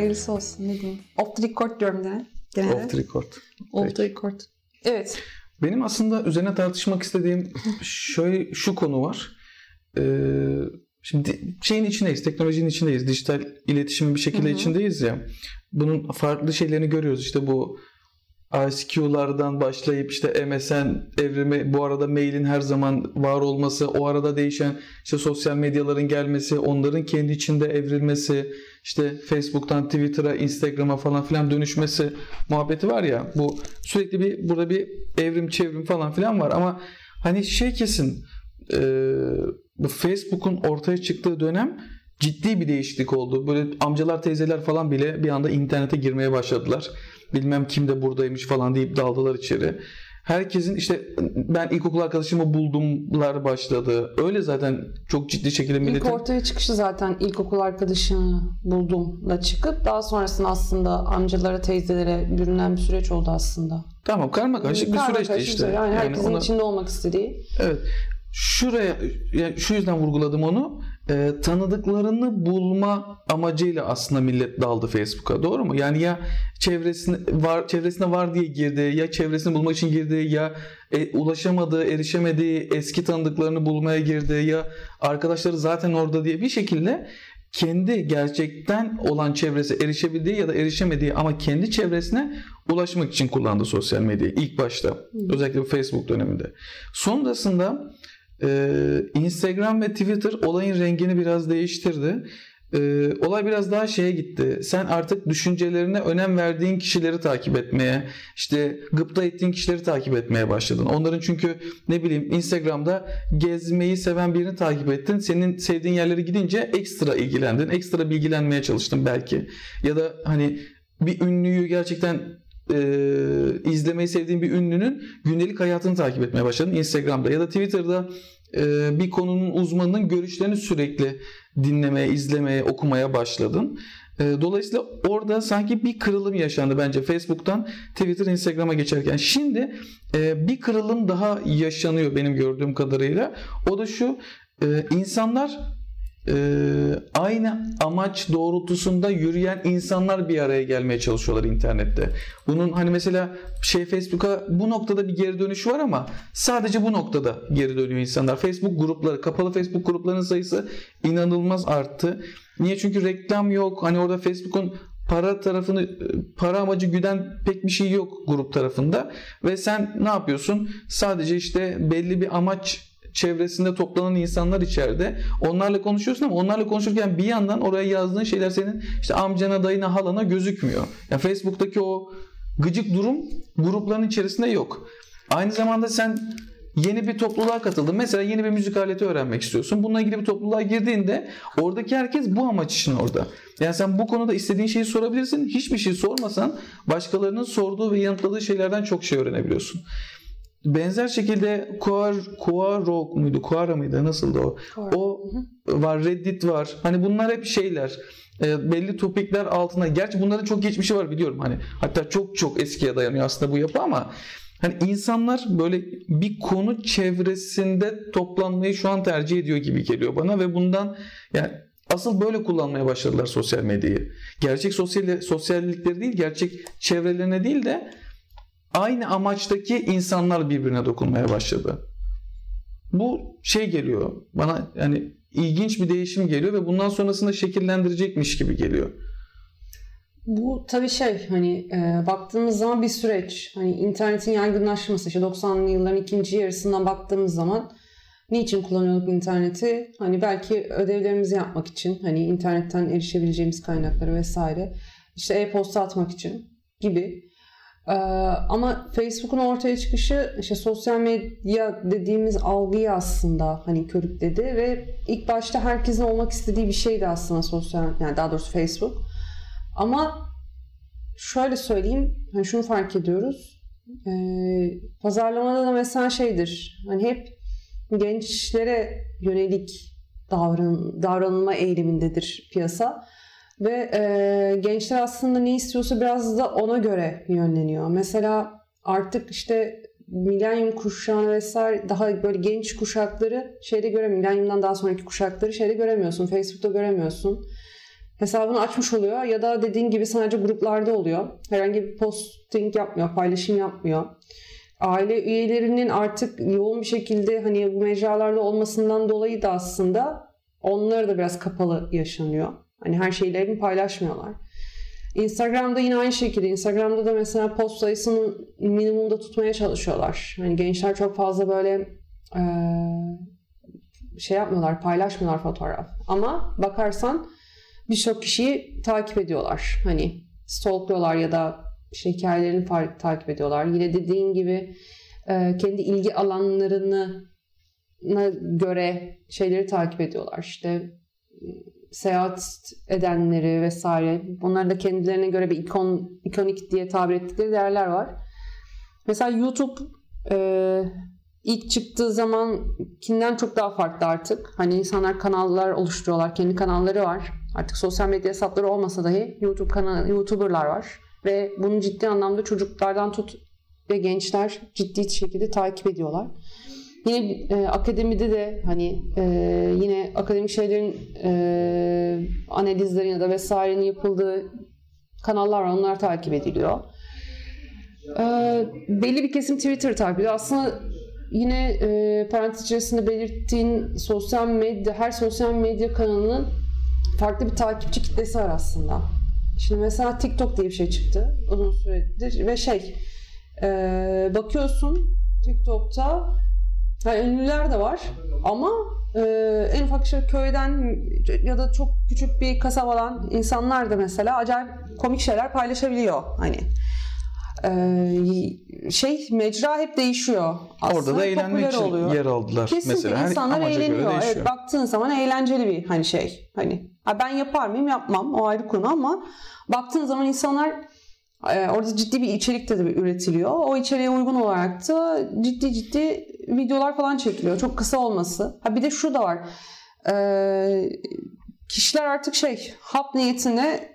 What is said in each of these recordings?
Hayırlısı olsun ne diyeyim. Off the record diyorum yani. Genelde. Off the record. Off the record. Evet. Benim aslında üzerine tartışmak istediğim şöyle şu konu var. Ee, şimdi şeyin içindeyiz, teknolojinin içindeyiz. Dijital iletişimin bir şekilde Hı hı. içindeyiz ya. Bunun farklı şeylerini görüyoruz. İşte bu ICQ'lardan başlayıp işte MSN evrimi, bu arada mailin her zaman var olması, o arada değişen işte sosyal medyaların gelmesi, onların kendi içinde evrilmesi, işte Facebook'tan Twitter'a, Instagram'a falan filan dönüşmesi muhabbeti var ya. Bu sürekli bir burada bir evrim çevrim falan filan var ama hani şey kesin e, bu Facebook'un ortaya çıktığı dönem ciddi bir değişiklik oldu. Böyle amcalar teyzeler falan bile bir anda internete girmeye başladılar. Bilmem kim de buradaymış falan deyip daldılar içeri. Herkesin işte ben ilkokul arkadaşımı buldumlar başladı. Öyle zaten çok ciddi şekilde İlk milletin ortaya çıkışı zaten ilkokul arkadaşını buldumla çıkıp daha sonrasında aslında amcalara teyzelere bürünen bir süreç oldu aslında. tamam karma karışık bir Karma süreçti işte. bir- Yani herkesin ona- içinde olmak istediği. Evet. Şuraya yani şu yüzden vurguladım onu. Ee, tanıdıklarını bulma amacıyla aslında millet daldı Facebook'a. Doğru mu? Yani ya çevresine var çevresine var diye girdi, ya çevresini bulmak için girdi, ya e, ulaşamadığı, erişemediği eski tanıdıklarını bulmaya girdi, ya arkadaşları zaten orada diye bir şekilde kendi gerçekten olan çevresi erişebildiği ya da erişemediği ama kendi çevresine ulaşmak için kullandı sosyal medyayı ilk başta. Özellikle Facebook döneminde. Sonrasında e, Instagram ve Twitter olayın rengini biraz değiştirdi. E, olay biraz daha şeye gitti. Sen artık düşüncelerine önem verdiğin kişileri takip etmeye, işte gıpta ettiğin kişileri takip etmeye başladın. Onların çünkü ne bileyim Instagram'da gezmeyi seven birini takip ettin. Senin sevdiğin yerlere gidince ekstra ilgilendin. Ekstra bilgilenmeye çalıştın belki. Ya da hani bir ünlüyü gerçekten e, izlemeyi sevdiğin bir ünlünün gündelik hayatını takip etmeye başladın Instagram'da ya da Twitter'da e, bir konunun uzmanının görüşlerini sürekli dinlemeye, izlemeye, okumaya başladın. E, dolayısıyla orada sanki bir kırılım yaşandı bence Facebook'tan Twitter, Instagram'a geçerken. Şimdi e, bir kırılım daha yaşanıyor benim gördüğüm kadarıyla. O da şu e, insanlar e, aynı amaç doğrultusunda yürüyen insanlar bir araya gelmeye çalışıyorlar internette. Bunun hani mesela şey Facebook'a bu noktada bir geri dönüş var ama sadece bu noktada geri dönüyor insanlar. Facebook grupları, kapalı Facebook gruplarının sayısı inanılmaz arttı. Niye? Çünkü reklam yok. Hani orada Facebook'un para tarafını para amacı güden pek bir şey yok grup tarafında ve sen ne yapıyorsun? Sadece işte belli bir amaç çevresinde toplanan insanlar içeride. Onlarla konuşuyorsun ama onlarla konuşurken bir yandan oraya yazdığın şeyler senin işte amcana, dayına, halana gözükmüyor. Yani Facebook'taki o gıcık durum grupların içerisinde yok. Aynı zamanda sen yeni bir topluluğa katıldın. Mesela yeni bir müzik aleti öğrenmek istiyorsun. Bununla ilgili bir topluluğa girdiğinde oradaki herkes bu amaç için orada. Yani sen bu konuda istediğin şeyi sorabilirsin. Hiçbir şey sormasan başkalarının sorduğu ve yanıtladığı şeylerden çok şey öğrenebiliyorsun. Benzer şekilde Quar, Quaro muydu? Quara mıydı? Nasıldı o? Quora. O var. Reddit var. Hani bunlar hep şeyler. E, belli topikler altına. Gerçi bunların çok geçmişi var biliyorum. Hani hatta çok çok eskiye dayanıyor aslında bu yapı ama hani insanlar böyle bir konu çevresinde toplanmayı şu an tercih ediyor gibi geliyor bana ve bundan yani asıl böyle kullanmaya başladılar sosyal medyayı. Gerçek sosyal sosyallikleri değil, gerçek çevrelerine değil de aynı amaçtaki insanlar birbirine dokunmaya başladı. Bu şey geliyor bana yani ilginç bir değişim geliyor ve bundan sonrasında şekillendirecekmiş gibi geliyor. Bu tabii şey hani e, baktığımız zaman bir süreç. Hani internetin yaygınlaşması işte 90'lı yılların ikinci yarısından baktığımız zaman niçin kullanıyorduk interneti? Hani belki ödevlerimizi yapmak için hani internetten erişebileceğimiz kaynakları vesaire. İşte e-posta atmak için gibi. Ee, ama Facebook'un ortaya çıkışı işte sosyal medya dediğimiz algıyı aslında hani körükledi ve ilk başta herkesin olmak istediği bir şeydi aslında sosyal yani daha doğrusu Facebook. Ama şöyle söyleyeyim hani şunu fark ediyoruz. Ee, pazarlamada da mesela şeydir. Hani hep gençlere yönelik davran, davranılma eğilimindedir piyasa. Ve e, gençler aslında ne istiyorsa biraz da ona göre yönleniyor. Mesela artık işte milenyum kuşağını vesaire daha böyle genç kuşakları şeyde göremiyorsun. Milenyumdan daha sonraki kuşakları şeyde göremiyorsun. Facebook'ta göremiyorsun. hesabını açmış oluyor ya da dediğin gibi sadece gruplarda oluyor. Herhangi bir posting yapmıyor, paylaşım yapmıyor. Aile üyelerinin artık yoğun bir şekilde hani bu mecralarda olmasından dolayı da aslında onları da biraz kapalı yaşanıyor. Hani her şeylerini paylaşmıyorlar. Instagram'da yine aynı şekilde. Instagram'da da mesela post sayısını minimumda tutmaya çalışıyorlar. Hani gençler çok fazla böyle e, şey yapmıyorlar, paylaşmıyorlar fotoğraf. Ama bakarsan birçok kişiyi takip ediyorlar. Hani stalkluyorlar ya da işte hikayelerini takip ediyorlar. Yine dediğin gibi e, kendi ilgi alanlarını göre şeyleri takip ediyorlar. İşte seyahat edenleri vesaire. Bunlar da kendilerine göre bir ikon, ikonik diye tabir ettikleri değerler var. Mesela YouTube e, ilk çıktığı zamankinden çok daha farklı artık. Hani insanlar kanallar oluşturuyorlar. Kendi kanalları var. Artık sosyal medya hesapları olmasa dahi YouTube kanal, YouTuber'lar var. Ve bunu ciddi anlamda çocuklardan tut ve gençler ciddi şekilde takip ediyorlar. Yine e, akademide de hani e, yine akademik şeylerin e, analizleri ya da vesairenin yapıldığı kanallar var. Onlar takip ediliyor. E, belli bir kesim Twitter takip ediyor. Aslında yine e, parantez içerisinde belirttiğin sosyal medya, her sosyal medya kanalının farklı bir takipçi kitlesi var aslında. Şimdi mesela TikTok diye bir şey çıktı uzun süredir ve şey e, bakıyorsun TikTok'ta yani ünlüler de var ama e, en ufak şey köyden ya da çok küçük bir kasabadan insanlar da mesela acayip komik şeyler paylaşabiliyor hani e, şey mecra hep değişiyor. Aslında Orada da eğlenmek için oluyor. yer aldılar. Kesinlikle mesela. insanlar eğleniyor. Evet, baktığın zaman eğlenceli bir hani şey. Hani ha ben yapar mıyım yapmam o ayrı konu ama baktığın zaman insanlar e, orada ciddi bir içerik de üretiliyor. O içeriğe uygun olarak da ciddi ciddi videolar falan çekiliyor. Çok kısa olması. Ha bir de şu da var. Ee, kişiler artık şey hap niyetine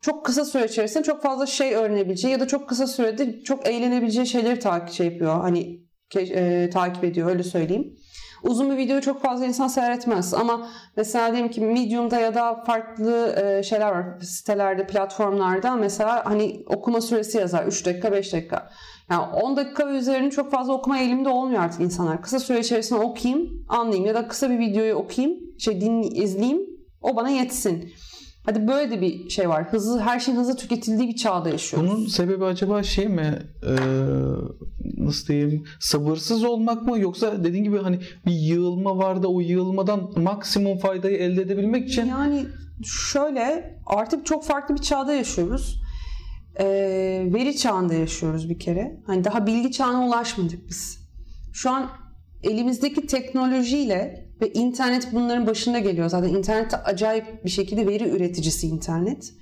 çok kısa süre içerisinde çok fazla şey öğrenebileceği ya da çok kısa sürede çok eğlenebileceği şeyleri takip şey yapıyor. Hani e, takip ediyor öyle söyleyeyim. Uzun bir videoyu çok fazla insan seyretmez ama mesela diyelim ki Medium'da ya da farklı e, şeyler var sitelerde, platformlarda mesela hani okuma süresi yazar 3 dakika, 5 dakika. Yani 10 dakika ve üzerine çok fazla okuma eğilimde olmuyor artık insanlar. Kısa süre içerisinde okuyayım, anlayayım ya da kısa bir videoyu okuyayım, şey din izleyeyim, o bana yetsin. Hadi böyle de bir şey var. Hızlı her şeyin hızlı tüketildiği bir çağda yaşıyoruz. Bunun sebebi acaba şey mi? Ee, nasıl diyeyim? Sabırsız olmak mı yoksa dediğin gibi hani bir yığılma var da o yığılmadan maksimum faydayı elde edebilmek için Yani şöyle artık çok farklı bir çağda yaşıyoruz. Ee, veri çağında yaşıyoruz bir kere. Hani daha bilgi çağına ulaşmadık biz. Şu an elimizdeki teknolojiyle ve internet bunların başında geliyor. Zaten internet acayip bir şekilde veri üreticisi internet.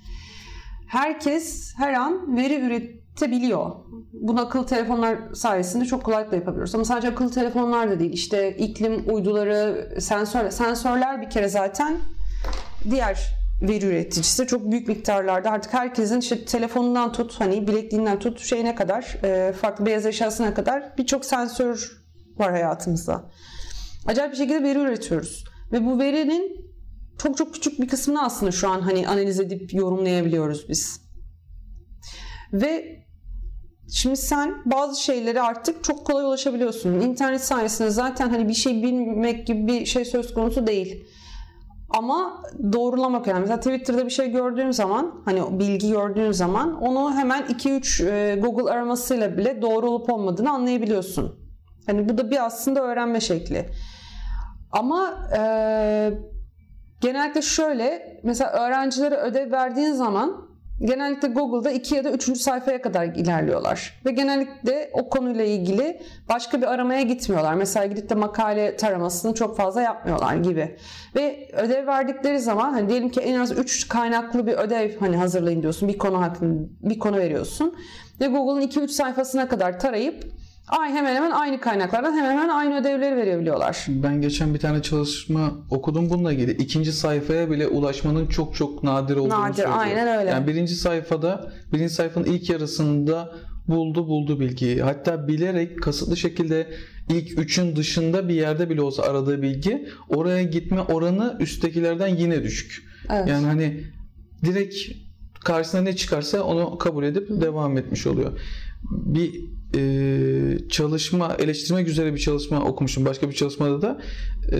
Herkes her an veri üretebiliyor. Bunu akıllı telefonlar sayesinde çok kolaylıkla yapabiliyoruz. Ama sadece akıllı telefonlar da değil. İşte iklim uyduları, sensör, sensörler bir kere zaten diğer veri üreticisi çok büyük miktarlarda artık herkesin işte telefonundan tut hani bilekliğinden tut şeyine kadar e, farklı beyaz eşyasına kadar birçok sensör var hayatımızda. Acayip bir şekilde veri üretiyoruz. Ve bu verinin çok çok küçük bir kısmını aslında şu an hani analiz edip yorumlayabiliyoruz biz. Ve şimdi sen bazı şeyleri artık çok kolay ulaşabiliyorsun. İnternet sayesinde zaten hani bir şey bilmek gibi bir şey söz konusu değil. Ama doğrulamak önemli. Mesela Twitter'da bir şey gördüğün zaman, hani bilgi gördüğün zaman onu hemen 2-3 e, Google aramasıyla bile doğru olup olmadığını anlayabiliyorsun. Hani bu da bir aslında öğrenme şekli. Ama e, genellikle şöyle mesela öğrencilere ödev verdiğin zaman genellikle Google'da 2 ya da 3. sayfaya kadar ilerliyorlar. Ve genellikle o konuyla ilgili başka bir aramaya gitmiyorlar. Mesela gidip de makale taramasını çok fazla yapmıyorlar gibi. Ve ödev verdikleri zaman hani diyelim ki en az 3 kaynaklı bir ödev hani hazırlayın diyorsun. Bir konu hakkında bir konu veriyorsun. Ve Google'ın 2-3 sayfasına kadar tarayıp Ay hemen hemen aynı kaynaklardan hemen hemen aynı ödevleri verebiliyorlar. Ben geçen bir tane çalışma okudum bununla ilgili. İkinci sayfaya bile ulaşmanın çok çok nadir olduğunu nadir, söylüyor. aynen öyle. Yani birinci sayfada, birinci sayfanın ilk yarısında buldu buldu bilgiyi. Hatta bilerek kasıtlı şekilde ilk üçün dışında bir yerde bile olsa aradığı bilgi oraya gitme oranı üsttekilerden yine düşük. Evet. Yani hani direkt karşısına ne çıkarsa onu kabul edip Hı. devam etmiş oluyor. Bir e, çalışma, eleştirmek üzere bir çalışma okumuşum. Başka bir çalışmada da e,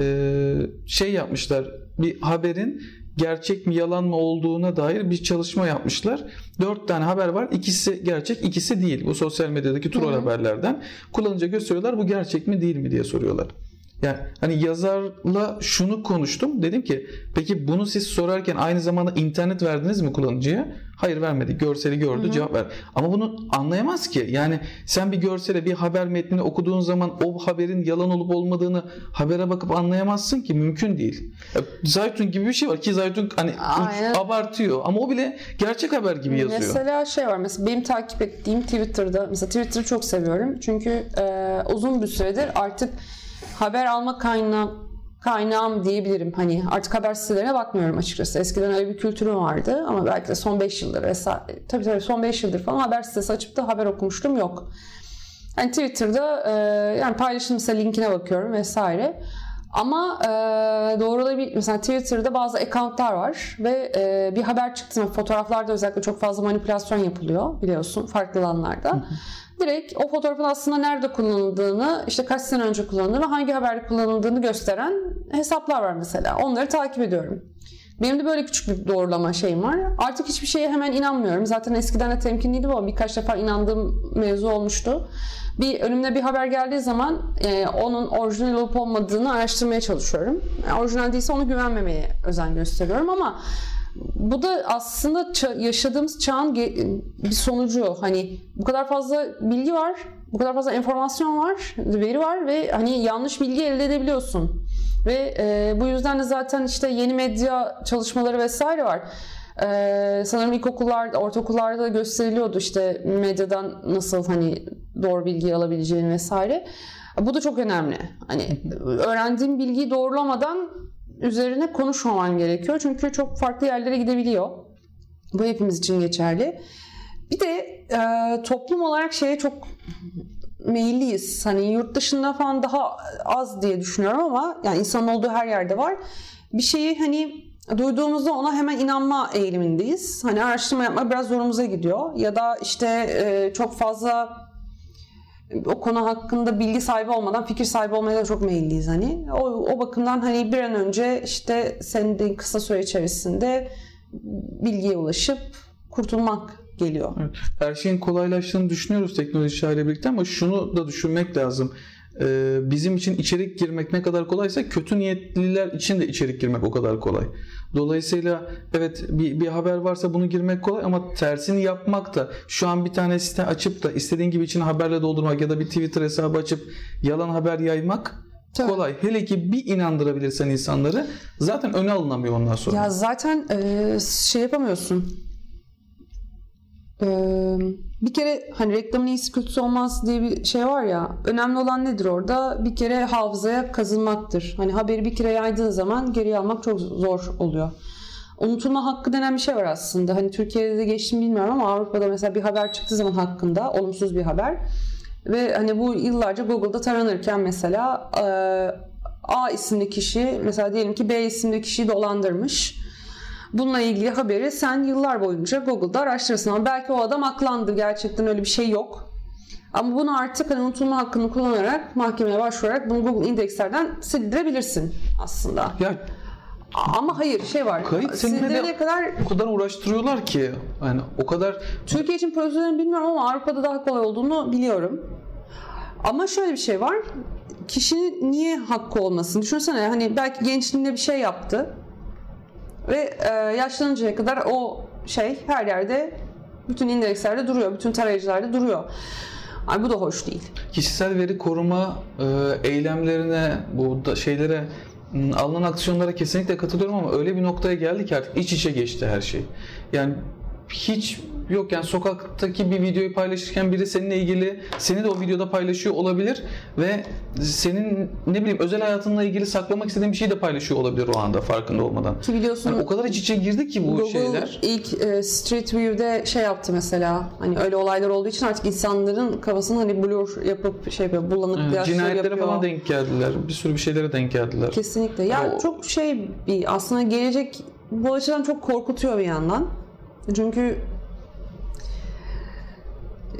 şey yapmışlar. Bir haberin gerçek mi yalan mı olduğuna dair bir çalışma yapmışlar. Dört tane haber var. İkisi gerçek, ikisi değil. Bu sosyal medyadaki troll haberlerden. Kullanıcıya gösteriyorlar. Bu gerçek mi değil mi diye soruyorlar. Yani hani yazarla şunu konuştum. Dedim ki peki bunu siz sorarken aynı zamanda internet verdiniz mi kullanıcıya? Hayır vermedi. Görseli gördü, Hı-hı. cevap ver. Ama bunu anlayamaz ki. Yani sen bir görsele, bir haber metnini okuduğun zaman o haberin yalan olup olmadığını habere bakıp anlayamazsın ki. Mümkün değil. Zaytun gibi bir şey var ki Zaytun hani Aynen. abartıyor ama o bile gerçek haber gibi yazıyor. Mesela şey var. Mesela benim takip ettiğim Twitter'da mesela Twitter'ı çok seviyorum. Çünkü e, uzun bir süredir artık haber alma kaynağı kaynağım diyebilirim. Hani artık haber sitelerine bakmıyorum açıkçası. Eskiden öyle bir kültürüm vardı ama belki de son 5 yıldır vesaire. Tabii tabii son 5 yıldır falan haber sitesi açıp da haber okumuştum yok. Hani Twitter'da e, yani paylaşım mesela linkine bakıyorum vesaire. Ama e, doğru da bir mesela Twitter'da bazı accountlar var ve e, bir haber çıktı mı fotoğraflarda özellikle çok fazla manipülasyon yapılıyor biliyorsun farklı alanlarda direkt o fotoğrafın aslında nerede kullanıldığını, işte kaç sene önce kullanıldığını, hangi haberde kullanıldığını gösteren hesaplar var mesela. Onları takip ediyorum. Benim de böyle küçük bir doğrulama şeyim var. Artık hiçbir şeye hemen inanmıyorum. Zaten eskiden de temkinliydim ama birkaç defa inandığım mevzu olmuştu. Bir önümde bir haber geldiği zaman e, onun orijinal olup olmadığını araştırmaya çalışıyorum. Yani orijinal değilse onu güvenmemeye özen gösteriyorum ama bu da aslında yaşadığımız çağın bir sonucu. Hani bu kadar fazla bilgi var, bu kadar fazla enformasyon var, veri var ve hani yanlış bilgi elde edebiliyorsun. Ve e, bu yüzden de zaten işte yeni medya çalışmaları vesaire var. Ee, sanırım ilkokullarda, ortaokullarda gösteriliyordu işte medyadan nasıl hani doğru bilgi alabileceğini vesaire. Bu da çok önemli. Hani öğrendiğim bilgiyi doğrulamadan üzerine konuşmaman gerekiyor. Çünkü çok farklı yerlere gidebiliyor. Bu hepimiz için geçerli. Bir de e, toplum olarak şeye çok meyilliyiz. Hani yurt dışında falan daha az diye düşünüyorum ama yani insan olduğu her yerde var. Bir şeyi hani duyduğumuzda ona hemen inanma eğilimindeyiz. Hani araştırma yapmak biraz zorumuza gidiyor. Ya da işte e, çok fazla o konu hakkında bilgi sahibi olmadan fikir sahibi olmaya da çok meyilliyiz hani. O, o bakımdan hani bir an önce işte senin kısa süre içerisinde bilgiye ulaşıp kurtulmak geliyor. Evet. Her şeyin kolaylaştığını düşünüyoruz teknoloji çağıyla birlikte ama şunu da düşünmek lazım. Ee, bizim için içerik girmek ne kadar kolaysa kötü niyetliler için de içerik girmek o kadar kolay. Dolayısıyla evet bir, bir haber varsa bunu girmek kolay ama tersini yapmak da şu an bir tane site açıp da istediğin gibi içine haberle doldurmak ya da bir Twitter hesabı açıp yalan haber yaymak Tabii. kolay. Hele ki bir inandırabilirsen insanları zaten öne alınamıyor ondan sonra. Ya zaten e, şey yapamıyorsun bir kere hani reklamın iyisi kötüsü olmaz diye bir şey var ya önemli olan nedir orada? Bir kere hafızaya kazınmaktır. Hani haberi bir kere yaydığın zaman geri almak çok zor oluyor. Unutulma hakkı denen bir şey var aslında. Hani Türkiye'de de geçtim bilmiyorum ama Avrupa'da mesela bir haber çıktığı zaman hakkında olumsuz bir haber. Ve hani bu yıllarca Google'da taranırken mesela A isimli kişi mesela diyelim ki B isimli kişiyi dolandırmış Bununla ilgili haberi sen yıllar boyunca Google'da araştırırsın ama belki o adam aklandı. Gerçekten öyle bir şey yok. Ama bunu artık hani unutulma hakkını kullanarak mahkemeye başvurarak bunu Google indekslerden sildirebilirsin aslında. Ya ama hayır şey var. Kayıt silmeye kadar o kadar uğraştırıyorlar ki yani o kadar Türkiye için prosedürünü bilmiyorum ama Avrupa'da daha kolay olduğunu biliyorum. Ama şöyle bir şey var. Kişinin niye hakkı olmasın? Düşünsene hani belki gençliğinde bir şey yaptı. Ve e, yaşlanıncaya kadar o şey her yerde bütün indekslerde duruyor, bütün tarayıcılarda duruyor. Ay bu da hoş değil. Kişisel veri koruma e, eylemlerine, bu da şeylere alınan aksiyonlara kesinlikle katılıyorum ama öyle bir noktaya geldi ki artık iç içe geçti her şey. Yani hiç yok yani sokaktaki bir videoyu paylaşırken biri seninle ilgili seni de o videoda paylaşıyor olabilir ve senin ne bileyim özel hayatınla ilgili saklamak istediğin bir şey de paylaşıyor olabilir o anda farkında olmadan. Ki biliyorsun yani o kadar iç içe girdi ki bu Google şeyler. ilk e, Street View'de şey yaptı mesela hani öyle olaylar olduğu için artık insanların kafasını hani blur yapıp şey yapıyor bulanık evet, yaşlar Cinayetlere yapıyor. falan denk geldiler. Bir sürü bir şeylere denk geldiler. Kesinlikle. Ya yani o... çok şey bir aslında gelecek bu açıdan çok korkutuyor bir yandan. Çünkü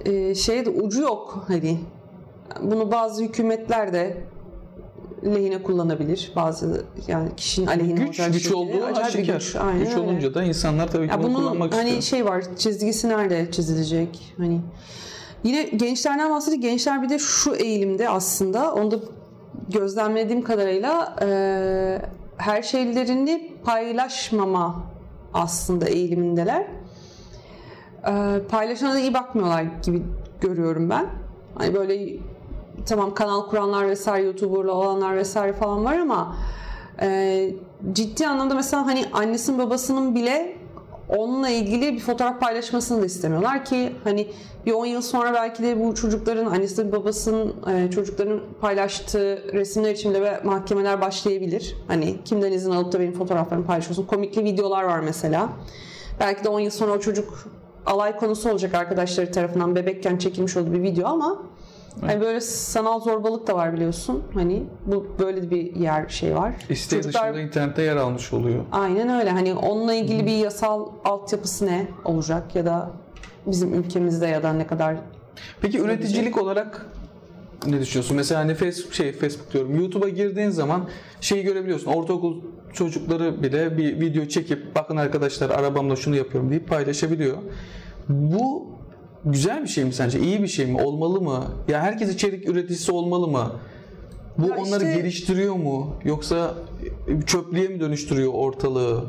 e, şeyde ucu yok hani. Bunu bazı hükümetler de lehine kullanabilir. Bazı yani kişinin aleyhine güç güç şekilde. olduğu aşikar. güç. Aynen Güç öyle. olunca da insanlar tabii ki Ya bunu bunun kullanmak hani istiyor. şey var çizgisi nerede çizilecek hani yine gençlerden bahsedince gençler bir de şu eğilimde aslında onu da gözlemlediğim kadarıyla e, her şeylerini paylaşmama aslında eğilimindeler. E, paylaşana da iyi bakmıyorlar gibi görüyorum ben. Hani böyle tamam kanal kuranlar vesaire YouTuber'la olanlar vesaire falan var ama e, ciddi anlamda mesela hani annesinin babasının bile onunla ilgili bir fotoğraf paylaşmasını da istemiyorlar ki hani bir 10 yıl sonra belki de bu çocukların annesi babasının e, çocukların paylaştığı resimler için bile mahkemeler başlayabilir. Hani kimden izin alıp da benim fotoğraflarımı paylaşıyorsun. Komikli videolar var mesela. Belki de 10 yıl sonra o çocuk alay konusu olacak arkadaşları tarafından bebekken çekilmiş olduğu bir video ama hani böyle sanal zorbalık da var biliyorsun. Hani bu böyle bir yer şey var. İsteği Çocuklar- dışında internette yer almış oluyor. Aynen öyle. Hani onunla ilgili bir yasal altyapısı ne olacak ya da bizim ülkemizde ya da ne kadar Peki üreticilik olarak ne düşünüyorsun? Mesela hani Facebook, şey Facebook diyorum. YouTube'a girdiğin zaman şeyi görebiliyorsun. Ortaokul çocukları bile bir video çekip bakın arkadaşlar arabamla şunu yapıyorum deyip paylaşabiliyor. Bu güzel bir şey mi sence? İyi bir şey mi? Olmalı mı? Ya herkes içerik üreticisi olmalı mı? Bu Ya onları işte- geliştiriyor mu? Yoksa çöplüğe mi dönüştürüyor ortalığı?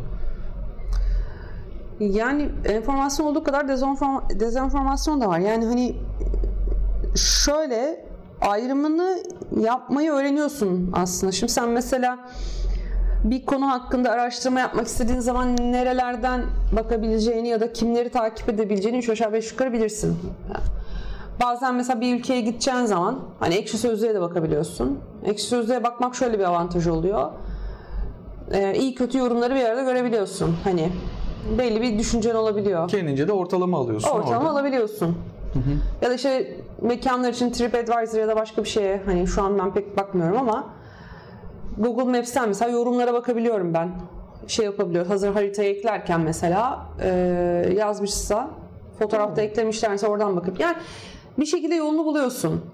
Yani enformasyon olduğu kadar dezenform- dezenformasyon da var. Yani hani şöyle ayrımını yapmayı öğreniyorsun aslında. Şimdi sen mesela bir konu hakkında araştırma yapmak istediğin zaman nerelerden bakabileceğini ya da kimleri takip edebileceğini üç aşağı beş yukarı bilirsin. Bazen mesela bir ülkeye gideceğin zaman hani ekşi sözlüğe de bakabiliyorsun. Ekşi sözlüğe bakmak şöyle bir avantaj oluyor. Ee, iyi kötü yorumları bir arada görebiliyorsun. Hani belli bir düşüncen olabiliyor. Kendince de ortalama alıyorsun Ortalama orada. alabiliyorsun. Ya da işte mekanlar için TripAdvisor ya da başka bir şeye hani şu an ben pek bakmıyorum ama Google Maps'ten mesela yorumlara bakabiliyorum ben. Şey yapabiliyor. Hazır haritaya eklerken mesela e, yazmışsa fotoğrafta eklemişler mesela oradan bakıp yani bir şekilde yolunu buluyorsun.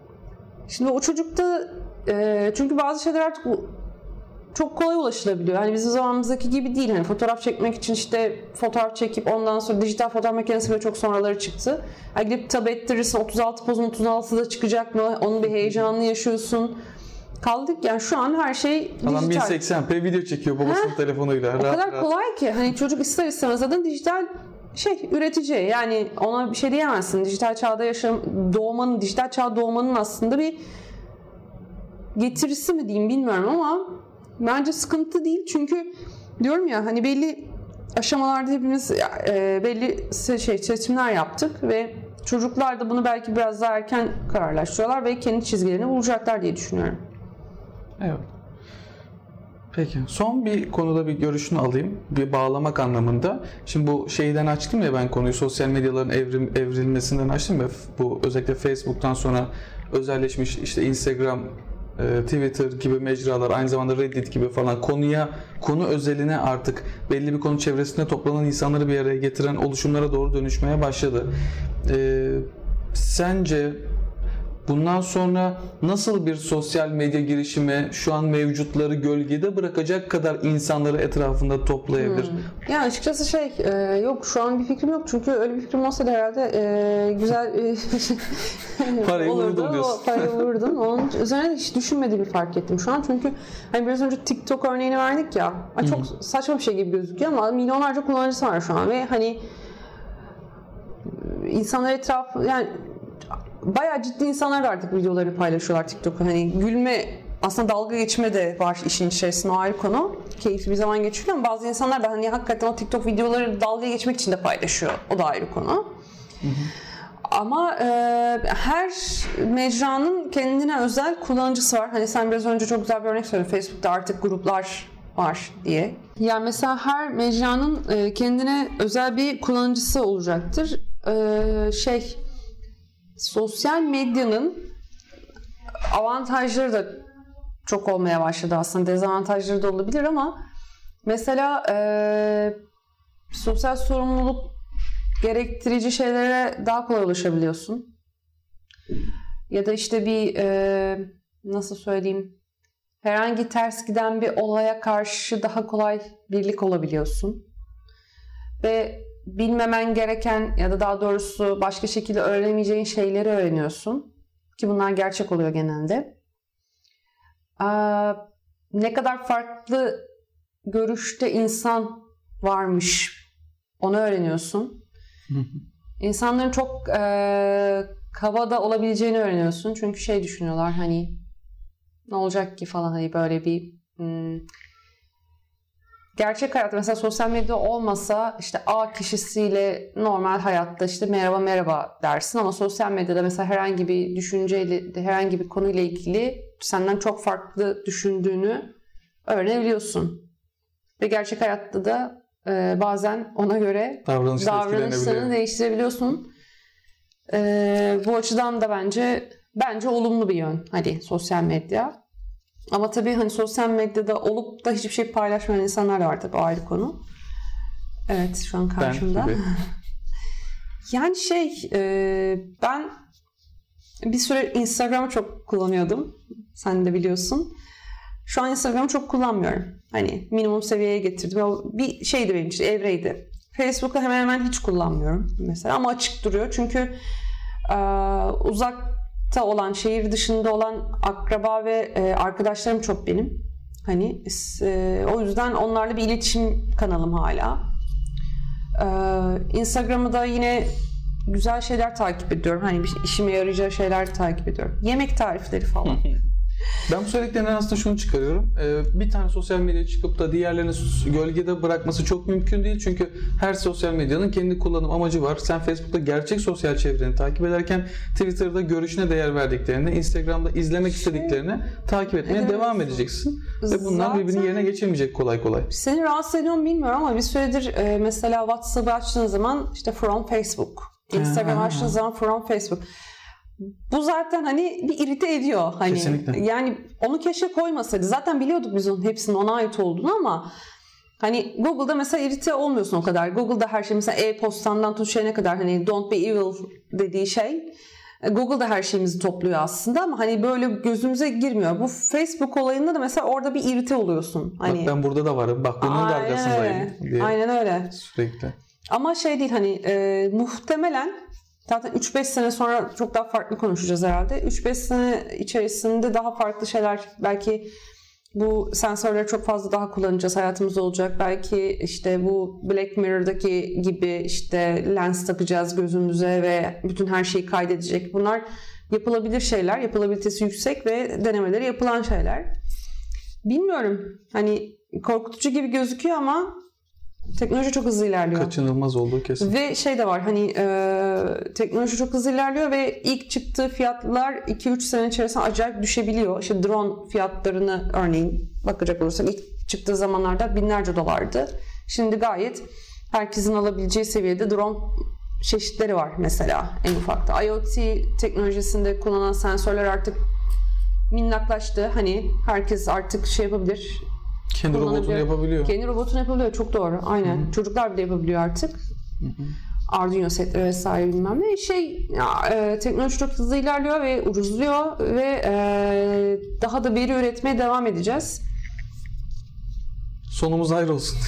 Şimdi o çocukta e, çünkü bazı şeyler artık çok kolay ulaşılabiliyor. Hani bizim zamanımızdaki gibi değil. Hani fotoğraf çekmek için işte fotoğraf çekip ondan sonra dijital fotoğraf makinesi bile çok sonraları çıktı. Yani gidip tabi ettirirsin 36 pozun 36'da çıkacak mı? Onun bir heyecanını yaşıyorsun. Kaldık yani şu an her şey Adam dijital. 1080p video çekiyor babasının telefonuyla. O kadar kolay ki hani çocuk ister istemez zaten dijital şey üretici yani ona bir şey diyemezsin. Dijital çağda yaşam doğmanın dijital çağda doğmanın aslında bir getirisi mi diyeyim bilmiyorum ama bence sıkıntı değil çünkü diyorum ya hani belli aşamalarda hepimiz e, belli şey seçimler yaptık ve çocuklar da bunu belki biraz daha erken kararlaştırıyorlar ve kendi çizgilerini bulacaklar diye düşünüyorum. Evet. Peki. Son bir konuda bir görüşünü alayım. Bir bağlamak anlamında. Şimdi bu şeyden açtım ya ben konuyu sosyal medyaların evrim, evrilmesinden açtım ya. Bu özellikle Facebook'tan sonra özelleşmiş işte Instagram, e, Twitter gibi mecralar aynı zamanda Reddit gibi falan konuya konu özeline artık belli bir konu çevresinde toplanan insanları bir araya getiren oluşumlara doğru dönüşmeye başladı. E, sence Bundan sonra nasıl bir sosyal medya girişimi şu an mevcutları gölgede bırakacak kadar insanları etrafında toplayabilir? Ya açıkçası şey e, yok şu an bir fikrim yok çünkü öyle bir fikrim olsaydı herhalde e, güzel e, Parayı olurdu. vururdum diyorsun. O Parayı vururdum. Onun üzerine hiç düşünmediğimi fark ettim şu an çünkü hani biraz önce TikTok örneğini verdik ya. Çok saçma bir şey gibi gözüküyor ama milyonlarca kullanıcısı var şu an ve hani insanlar etrafı yani bayağı ciddi insanlar da artık videoları paylaşıyorlar TikTok'a. Hani gülme aslında dalga geçme de var işin içerisinde ayrı konu. Keyifli bir zaman geçiriyor ama bazı insanlar da hani hakikaten o TikTok videoları dalga geçmek için de paylaşıyor. O da ayrı konu. Ama e, her mecranın kendine özel kullanıcısı var. Hani sen biraz önce çok güzel bir örnek söyledin. Facebook'ta artık gruplar var diye. Yani mesela her mecranın e, kendine özel bir kullanıcısı olacaktır. E, şey sosyal medyanın avantajları da çok olmaya başladı aslında. Dezavantajları da olabilir ama Mesela e, sosyal sorumluluk gerektirici şeylere daha kolay ulaşabiliyorsun. Ya da işte bir e, nasıl söyleyeyim herhangi ters giden bir olaya karşı daha kolay birlik olabiliyorsun. Ve bilmemen gereken ya da daha doğrusu başka şekilde öğrenemeyeceğin şeyleri öğreniyorsun. Ki bunlar gerçek oluyor genelde. Ne kadar farklı görüşte insan varmış onu öğreniyorsun. İnsanların çok e, kaba da olabileceğini öğreniyorsun. Çünkü şey düşünüyorlar hani ne olacak ki falan hani böyle bir hmm, gerçek hayatta mesela sosyal medya olmasa işte A kişisiyle normal hayatta işte merhaba merhaba dersin ama sosyal medyada mesela herhangi bir düşünceyle herhangi bir konuyla ilgili senden çok farklı düşündüğünü öğrenebiliyorsun. Ve gerçek hayatta da e, bazen ona göre davranışlarını değiştirebiliyorsun. E, bu açıdan da bence bence olumlu bir yön hani sosyal medya. Ama tabii hani sosyal medyada olup da hiçbir şey paylaşmayan insanlar da var tabii ayrı konu. Evet şu an karşımda. yani şey e, ben bir süre Instagram'ı çok kullanıyordum. Sen de biliyorsun. Şu an Instagram'ı çok kullanmıyorum. Hani minimum seviyeye getirdim. O bir şeydi benim için evreydi. Facebook'u hemen hemen hiç kullanmıyorum mesela ama açık duruyor. Çünkü e, uzakta olan, şehir dışında olan akraba ve e, arkadaşlarım çok benim. Hani e, o yüzden onlarla bir iletişim kanalım hala. E, Instagram'ı da yine güzel şeyler takip ediyorum. Hani işime yarayacağı şeyler takip ediyorum. Yemek tarifleri falan. Ben bu söylediklerinden aslında şunu çıkarıyorum. Ee, bir tane sosyal medya çıkıp da diğerlerini gölgede bırakması çok mümkün değil. Çünkü her sosyal medyanın kendi kullanım amacı var. Sen Facebook'ta gerçek sosyal çevreni takip ederken Twitter'da görüşüne değer verdiklerini, Instagram'da izlemek istediklerini takip etmeye evet. devam edeceksin. Ve bunlar Zaten... birbirini yerine geçemeyecek kolay kolay. Seni rahatsız ediyor mu bilmiyorum ama bir süredir e, mesela WhatsApp'ı açtığın zaman işte from Facebook. Instagram açtığın zaman from Facebook. Bu zaten hani bir irite ediyor. Hani Kesinlikle. Yani onu keşke koymasaydı. Zaten biliyorduk biz onun hepsinin ona ait olduğunu ama Hani Google'da mesela irite olmuyorsun o kadar. Google'da her şey mesela e-postandan tut şeyine kadar hani don't be evil dediği şey. E, Google'da her şeyimizi topluyor aslında ama hani böyle gözümüze girmiyor. Bu Facebook olayında da mesela orada bir irite oluyorsun. Hani... Bak ben burada da varım. Bak benim de arkasındayım diye. Aynen öyle. Sürekli. Ama şey değil hani e, muhtemelen Zaten 3-5 sene sonra çok daha farklı konuşacağız herhalde. 3-5 sene içerisinde daha farklı şeyler belki bu sensörleri çok fazla daha kullanacağız hayatımızda olacak. Belki işte bu Black Mirror'daki gibi işte lens takacağız gözümüze ve bütün her şeyi kaydedecek. Bunlar yapılabilir şeyler, yapılabilitesi yüksek ve denemeleri yapılan şeyler. Bilmiyorum. Hani korkutucu gibi gözüküyor ama Teknoloji çok hızlı ilerliyor. Kaçınılmaz olduğu kesin. Ve şey de var hani e, teknoloji çok hızlı ilerliyor ve ilk çıktığı fiyatlar 2-3 sene içerisinde acayip düşebiliyor. İşte drone fiyatlarını örneğin bakacak olursak ilk çıktığı zamanlarda binlerce dolardı. Şimdi gayet herkesin alabileceği seviyede drone çeşitleri var mesela en ufakta. IoT teknolojisinde kullanılan sensörler artık minnaklaştı. Hani herkes artık şey yapabilir, kendi robotunu yapabiliyor. Kendi robotunu yapabiliyor. Çok doğru. Aynen. Hı-hı. Çocuklar bile yapabiliyor artık. Hı-hı. Arduino setleri vesaire bilmem ne. Şey ya, e, teknoloji çok hızlı ilerliyor ve ucuzluyor ve e, daha da veri üretmeye devam edeceğiz. Sonumuz ayrı olsun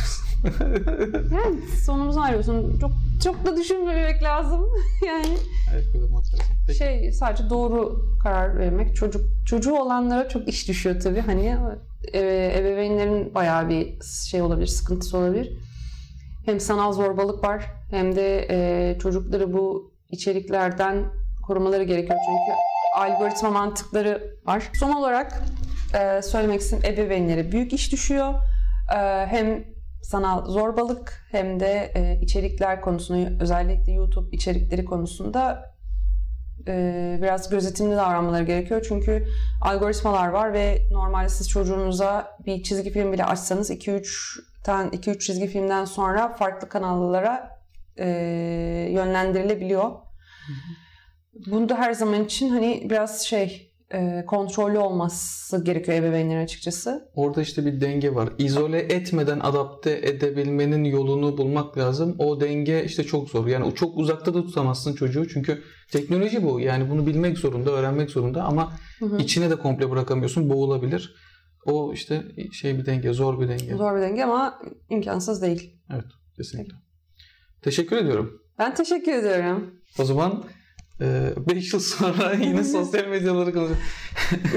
yani sonumuz ayrı olsun. Çok çok da düşünmemek lazım. yani Peki. şey sadece doğru karar vermek. Çocuk çocuğu olanlara çok iş düşüyor tabii. Hani ebeveynlerin bayağı bir şey olabilir, sıkıntısı olabilir. Hem sanal zorbalık var hem de e, çocukları bu içeriklerden korumaları gerekiyor. Çünkü algoritma mantıkları var. Son olarak e, söylemek istediğim ebeveynlere büyük iş düşüyor. E, hem sanal zorbalık hem de e, içerikler konusunda özellikle YouTube içerikleri konusunda e, biraz gözetimli davranmaları gerekiyor. Çünkü algoritmalar var ve normalde siz çocuğunuza bir çizgi film bile açsanız 2-3 tane 2-3 çizgi filmden sonra farklı kanallara e, yönlendirilebiliyor. Bunu da her zaman için hani biraz şey e, kontrollü olması gerekiyor ebeveynlerin açıkçası. Orada işte bir denge var. İzole etmeden adapte edebilmenin yolunu bulmak lazım. O denge işte çok zor. Yani çok uzakta da tutamazsın çocuğu. Çünkü teknoloji bu. Yani bunu bilmek zorunda, öğrenmek zorunda ama Hı hı. içine de komple bırakamıyorsun. Boğulabilir. O işte şey bir denge, zor bir denge. Zor bir denge ama imkansız değil. Kesinlikle. Teşekkür ediyorum. Ben teşekkür ediyorum. O zaman ee, 5 yıl sonra yine sosyal medyaları konuşacağız.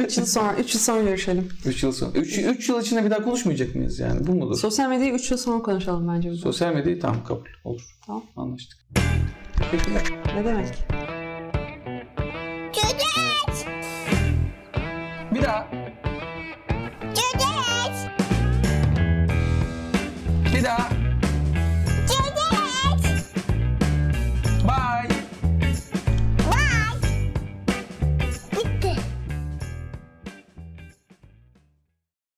3 yıl sonra 3 yıl sonra görüşelim. 3 yıl sonra. 3 yıl içinde bir daha konuşmayacak mıyız yani? Bu mudur? Sosyal medyayı 3 yıl sonra konuşalım bence. Burada. Sosyal medyayı tam kabul olur. Tamam. Anlaştık. Teşekkürler. Ne demek? Güneş. Bir daha. Güneş. Bir daha.